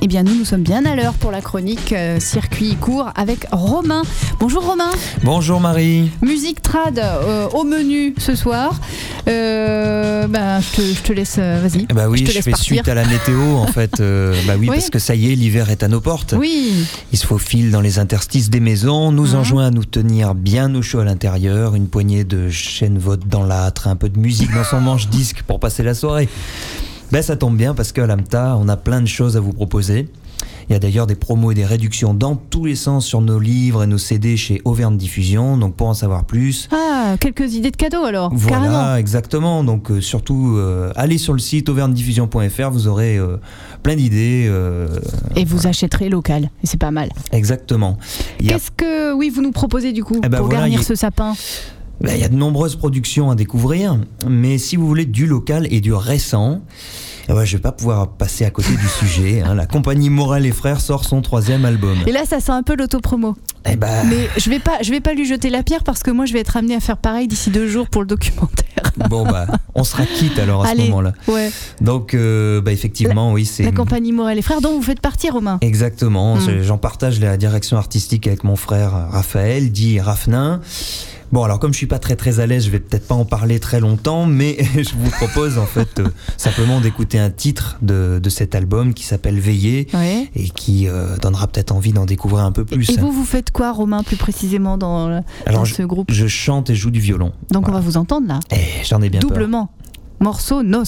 Eh bien, nous, nous sommes bien à l'heure pour la chronique euh, Circuit court avec Romain. Bonjour Romain. Bonjour Marie. Musique trad euh, au menu ce soir. Euh, bah, je, te, je te laisse, vas-y. Bah oui, je, te je, fais partir. suite à la météo en fait. Bah oui, Oui. parce que ça y est, l'hiver est à nos portes. Oui, Il se faufile dans les interstices des maisons, nous Mhm. enjoint à nous tenir bien au chaud à l'intérieur, une poignée de chêne vote dans l'âtre, un peu de musique dans son manche-disque pour passer la soirée. Ben ça tombe bien parce qu'à l'AMTA, on a plein de choses à vous proposer. Il y a d'ailleurs des promos et des réductions dans tous les sens sur nos livres et nos CD chez Auvergne Diffusion. Donc pour en savoir plus, ah, quelques idées de cadeaux alors, voilà, carrément. exactement. Donc euh, surtout, euh, allez sur le site auvernediffusion.fr, vous aurez euh, plein d'idées. Et vous achèterez local, et c'est pas mal. exactement. A Qu'est-ce que, oui, vous nous proposez du coup Eh ben pour voilà, garnir y ce sapin? Ben, Il y a de nombreuses productions à découvrir, mais si vous voulez du local et du récent, eh ben, je vais pas pouvoir passer à côté du sujet. hein. La compagnie Morel et Frères sort son troisième album. Et là, ça sent un peu l'autopromo. Eh ben, Mais je vais pas, je vais pas lui jeter la pierre parce que moi, je vais être amené à faire pareil d'ici deux jours pour le documentaire. bon bah, on sera quitte alors à Allez. ce moment-là. Ouais. Donc, euh, bah, effectivement, oui, c'est La compagnie Morel et Frères, dont vous faites partie, Romain. exactement. Mm. Je- J'en partage la direction artistique avec mon frère Raphaël, dit Rafnin. Bon, alors comme je suis pas très très à l'aise, je vais peut-être pas en parler très longtemps, mais je vous propose en fait euh, simplement d'écouter un titre de, de cet album qui s'appelle Veiller. Ouais. et qui euh, donnera peut-être envie d'en découvrir un peu plus. Et vous, vous faites quoi, Romain, plus précisément dans, le- Alors, dans je, ce groupe? je chante et joue du violon. Donc, on va vous entendre là. Eh, J'en ai bien peur. Doublement. Morceau Nos.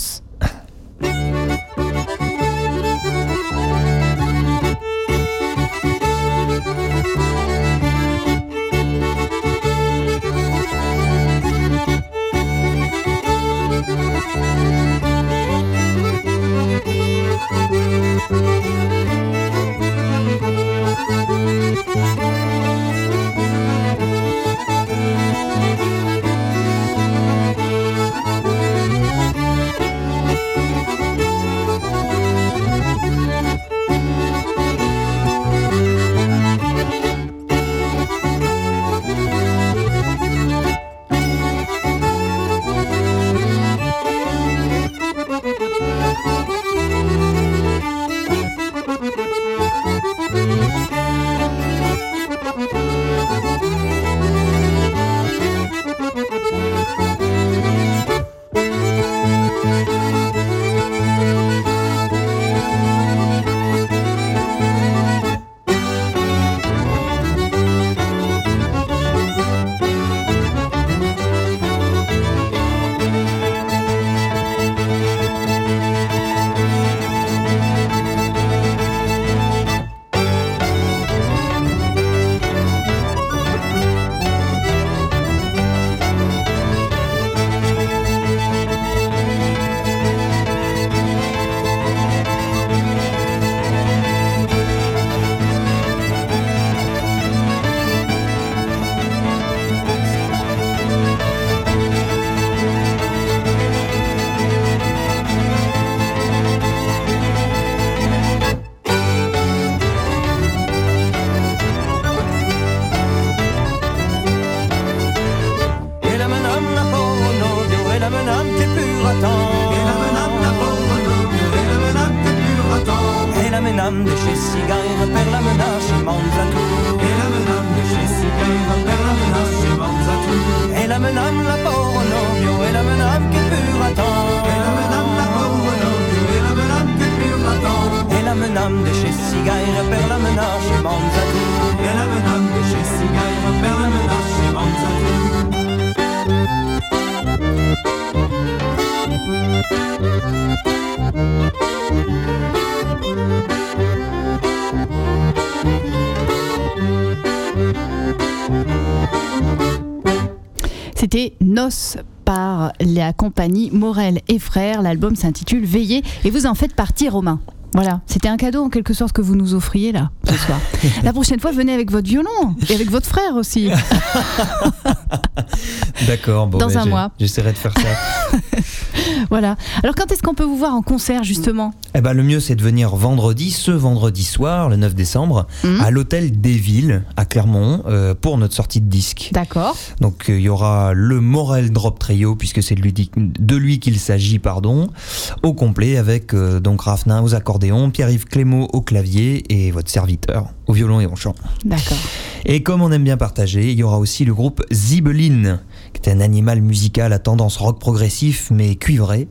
C'était Nos par la compagnie Morel et Frères. L'album s'intitule Veiller et vous en faites partie, Romain. Voilà, c'était un cadeau en quelque sorte que vous nous offriez là. ce soir. La prochaine fois, venez avec votre violon et avec votre frère aussi. D'accord, bon, Dans ben, un mois. J'essaierai de faire ça. voilà. Alors, quand est-ce qu'on peut vous voir en concert, justement? Eh ben, le mieux, c'est de venir vendredi, ce vendredi soir, le 9 décembre, Mhm. à l'hôtel des Villes, à Clermont, euh, pour notre sortie de disque. D'accord. Donc euh, il y aura le Morel Drop Trio puisque c'est de lui, qu'il s'agit pardon, au complet avec euh, donc Rafnin aux Pierre-Yves Clément au clavier et votre serviteur au violon et au chant. D'accord. Et comme on aime bien partager, il y aura aussi le groupe Zibeline, est un animal musical à tendance rock progressif mais cuivré,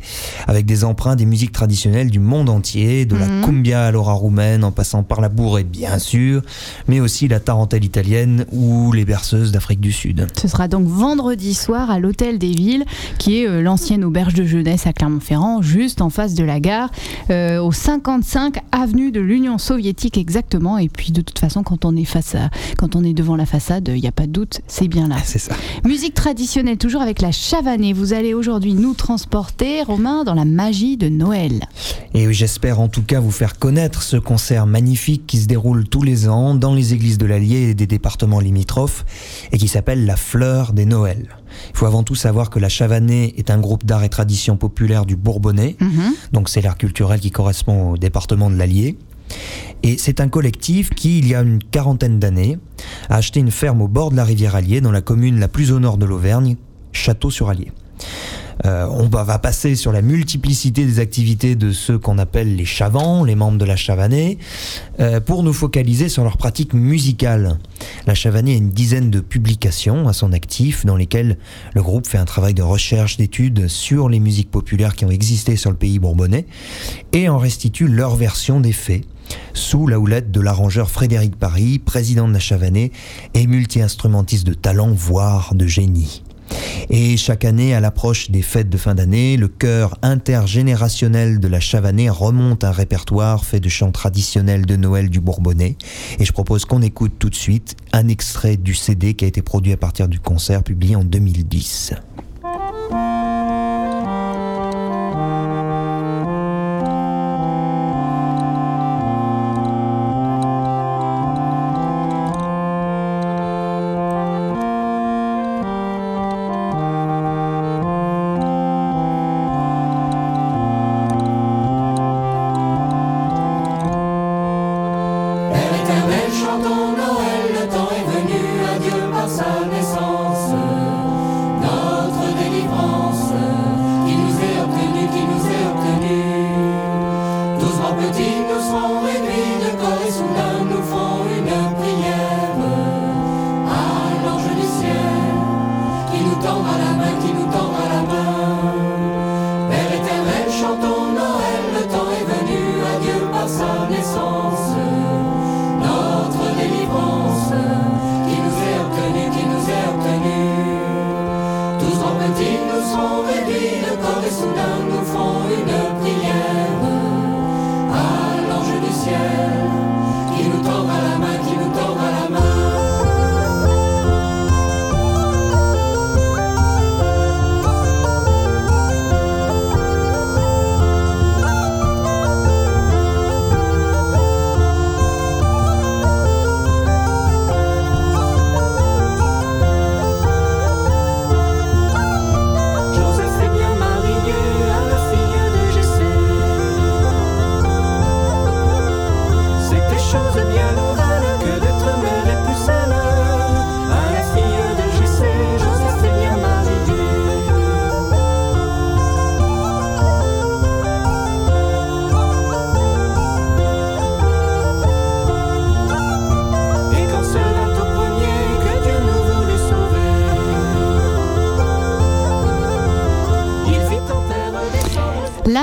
avec des emprunts des musiques traditionnelles du monde entier, de Mhm. la cumbia à l'ora roumaine en passant par la bourrée bien sûr, mais aussi la tarentelle italienne ou les berceuses d'Afrique du Sud. Ce sera donc vendredi soir à l'Hôtel des Villes, qui est euh, l'ancienne auberge de jeunesse à Clermont-Ferrand, juste en face de la gare, euh, au 55 avenue de l'Union soviétique exactement. Et puis de toute façon, quand on est face à, quand on est devant la façade, il n'y a pas de doute, c'est bien là. C'est ça. Musique traditionnelle, toujours avec la chavanée. Vous allez aujourd'hui nous transporter, Romain, dans la magie de Noël. Et j'espère en tout cas vous faire connaître ce concert magnifique qui se déroule tous les ans dans les églises de l'Allier et des départements limitrophes et qui s'appelle La Fleur des Noëls. Il faut avant tout savoir que la Chavanée est un groupe d'art et tradition populaire du Bourbonnais, Mhm. donc c'est l'art culturel qui correspond au département de l'Allier. Et c'est un collectif qui, il y a une quarantaine d'années, a acheté une ferme au bord de la rivière Allier dans la commune la plus au nord de l'Auvergne, Château-sur-Allier. Euh, on va passer sur la multiplicité des activités de ceux qu'on appelle les chavans, les membres de la chavanée, euh, pour nous focaliser sur leur pratique musicale. La chavanée a une dizaine de publications à son actif dans lesquelles le groupe fait un travail de recherche, d'études sur les musiques populaires qui ont existé sur le pays bourbonnais et en restitue leur version des faits sous la houlette de l'arrangeur Frédéric Paris, président de la Chavanée et multi-instrumentiste de talent, voire de génie. Et chaque année, à l'approche des fêtes de fin d'année, le chœur intergénérationnel de la Chavanée remonte un répertoire fait de chants traditionnels de Noël du Bourbonnais. Et je propose qu'on écoute tout de suite un extrait du CD qui a été produit à partir du concert publié en 2010.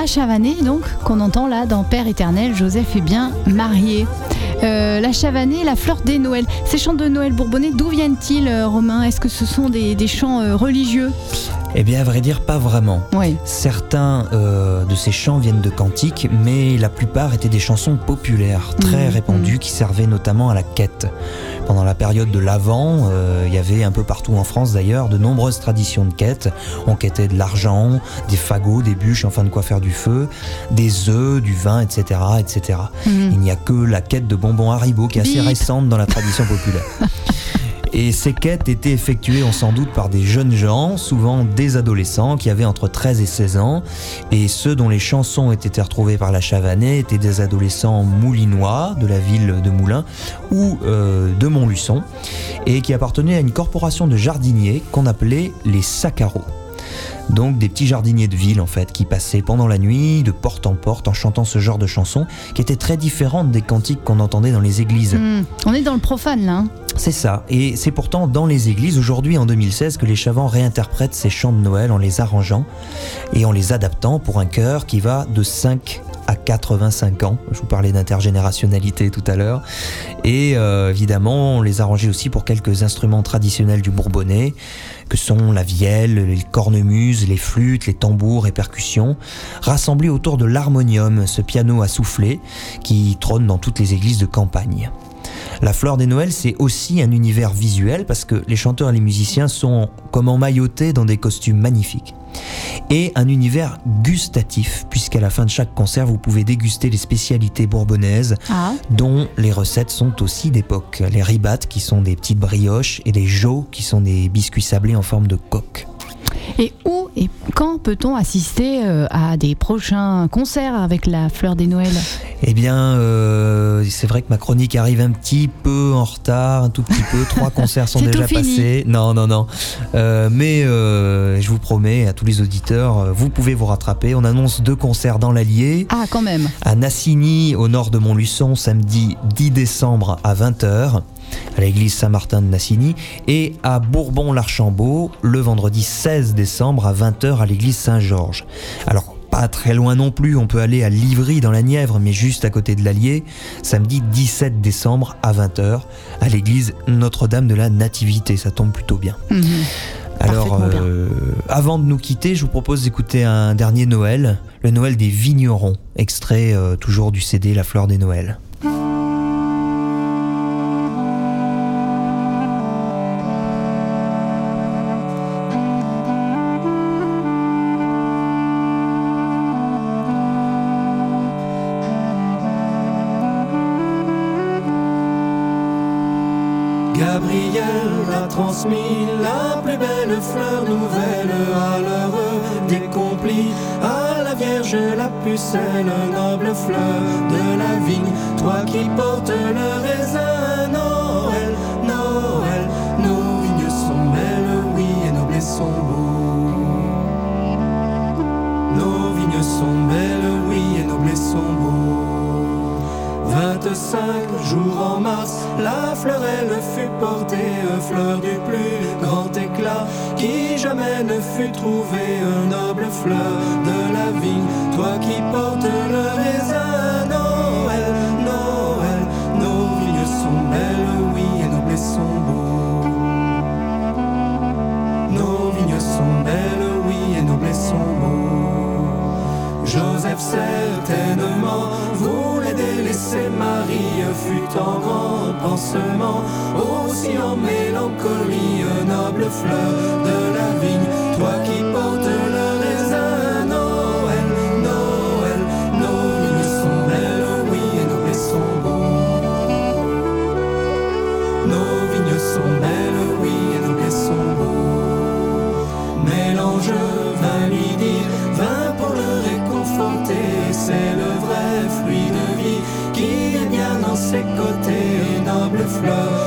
Chavanée, donc, qu'on entend là dans Père éternel, Joseph est bien marié. Euh, la chavanée, la fleur des Noëls. Ces chants de Noël bourbonnais, d'où viennent-ils, euh, Romain? Est-ce que ce sont des, des chants euh, religieux? Eh bien, à vrai dire, pas vraiment. Oui. Certains euh, de ces chants viennent de cantiques, mais la plupart étaient des chansons populaires, très Mhm, répandues, qui servaient notamment à la quête. Pendant la période de l'Avent, euh, il y avait un peu partout en France d'ailleurs de nombreuses traditions de quête. On quêtait de l'argent, des fagots, des bûches, enfin de quoi faire du feu, des œufs, du vin, etc., etc. Mhm. Il n'y a que la quête de bonbons Haribo qui est assez récente dans la tradition populaire. Et ces quêtes étaient effectuées, on sans doute, par des jeunes gens, souvent des adolescents, qui avaient entre 13 et 16 ans. Et ceux dont les chansons étaient retrouvées par la Chavanais étaient des adolescents moulinois de la ville de Moulins ou euh, de Montluçon, et qui appartenaient à une corporation de jardiniers qu'on appelait les Saccaros. Donc des petits jardiniers de ville en fait qui passaient pendant la nuit de porte en porte en chantant ce genre de chansons qui étaient très différentes des cantiques qu'on entendait dans les églises. Mhm. On est dans le profane là. hein. C'est ça, et c'est pourtant dans les églises aujourd'hui en 2016 que les Chavans réinterprètent ces chants de Noël en les arrangeant et en les adaptant pour un chœur qui va de 5 à 85 ans. Je vous parlais d'intergénérationnalité tout à l'heure. Et euh, évidemment, on les arrangeait aussi pour quelques instruments traditionnels du Bourbonnais, que sont la vielle, les cornemuses, les flûtes, les tambours et percussions, rassemblés autour de l'harmonium, ce piano à souffler qui trône dans toutes les églises de campagne. La fleur des Noëls, c'est aussi un univers visuel parce que les chanteurs et les musiciens sont comme emmaillotés dans des costumes magnifiques. Et un univers gustatif, puisqu'à la fin de chaque concert, vous pouvez déguster les spécialités bourbonnaises, Ah. dont les recettes sont aussi d'époque. Les ribates, qui sont des petites brioches, et les jots, qui sont des biscuits sablés en forme de coque. Et où et quand peut-on assister euh, à des prochains concerts avec la fleur des Noëls? Eh bien, euh, c'est vrai que ma chronique arrive un petit peu en retard, un tout petit peu. Trois concerts sont déjà passés. Non, non, non. Euh, mais euh, je vous promets à tous les auditeurs, vous pouvez vous rattraper. On annonce deux concerts dans l'Allier. Ah, quand même. À Nassigny, au nord de Montluçon, samedi 10 décembre à 20h, à l'église Saint-Martin de Nassigny, et à Bourbon-l'Archambault, le vendredi 16 décembre à 20h à l'église Saint-Georges. Alors, pas très loin non plus, on peut aller à Livry dans la Nièvre, mais juste à côté de l'Allier, samedi 17 décembre à 20h, à l'église Notre-Dame de la Nativité. Ça tombe plutôt bien. Mhm. Alors, bien. euh, avant de nous quitter, je vous propose d'écouter un dernier Noël, le Noël des vignerons, extrait euh, toujours du CD La Fleur des Noëls. Transmis la plus belle fleur nouvelle à l'heureux décomplis, à la Vierge la pucelle, noble fleur de la vigne, toi qui portes le raisin, 25 jours en mars, la fleurelle fut portée, fleur du plus grand éclat, qui jamais ne fut trouvée, noble fleur de la vigne, toi qui portes le raisin, Noël, Noël, nos vignes sont belles, oui, et nos blés sont beaux. Nos vignes sont belles, oui, et nos blés sont beaux. Joseph certainement voulait fut en grand pansement, aussi en mélancolie, noble fleur de la vigne, toi qui noble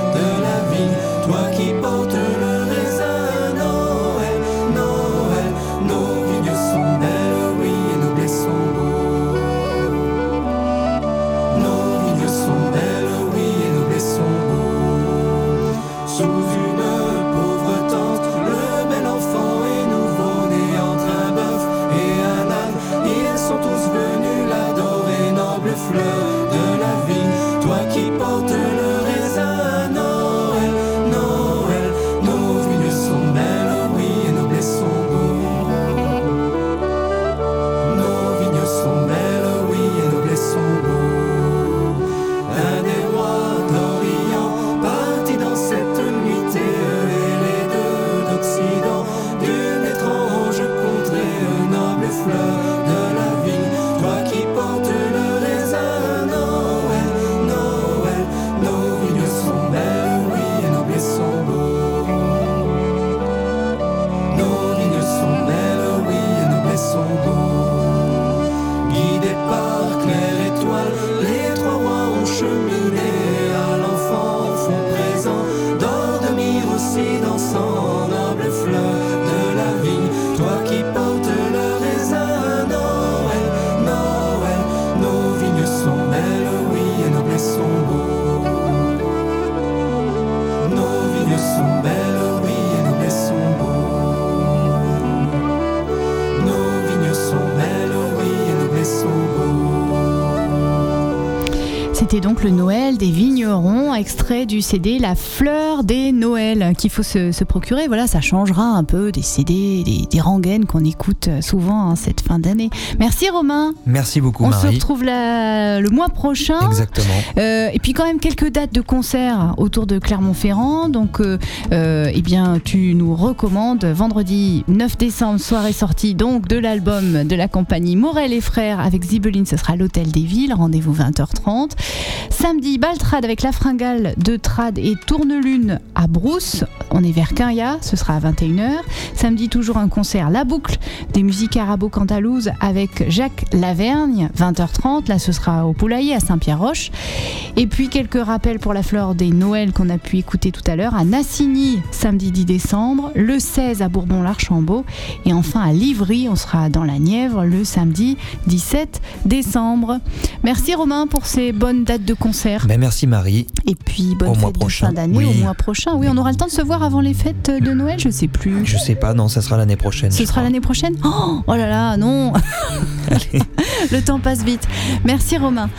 Noël des extrait du CD La fleur des Noëls qu'il faut se, se, procurer. Voilà, ça changera un peu des CD, des, des rengaines qu'on écoute souvent hein, cette fin d'année. Merci Romain. Merci beaucoup On Marie. se retrouve la, le mois prochain. Exactement. Euh, et puis quand même quelques dates de concert autour de Clermont-Ferrand. Donc, euh, euh, eh bien, tu nous recommandes vendredi 9 décembre, soirée sortie donc de l'album de la compagnie Morel et Frères avec Zibeline. Ce sera l'Hôtel des Villes. Rendez-vous 20h30. Samedi, Baltrade avec la fringale de Trad et Tournelune à Brousse. On est vers Quinja. Ce sera à 21h. Samedi, toujours un concert La Boucle des musiques arabo-cantalouses avec Jacques Lavergne. 20h30. Là, ce sera au Poulailler à Saint-Pierre-Roche. Et puis quelques rappels pour la fleur des Noëls qu'on a pu écouter tout à l'heure à Nassigny samedi 10 décembre, le 16 à Bourbon-l'Archambault et enfin à Livry, on sera dans la Nièvre le samedi 17 décembre. Merci Romain pour ces bonnes dates de concert. Ben merci Marie. Et puis bonne Au mois fête de prochain. fin d'année Oui. au mois prochain. Oui, on aura le temps de se voir avant les fêtes de Noël, je sais plus. Je sais pas, non, ça sera l'année prochaine. Ce sera l'année prochaine? Oh, oh là là, non Le temps passe vite. Merci Romain.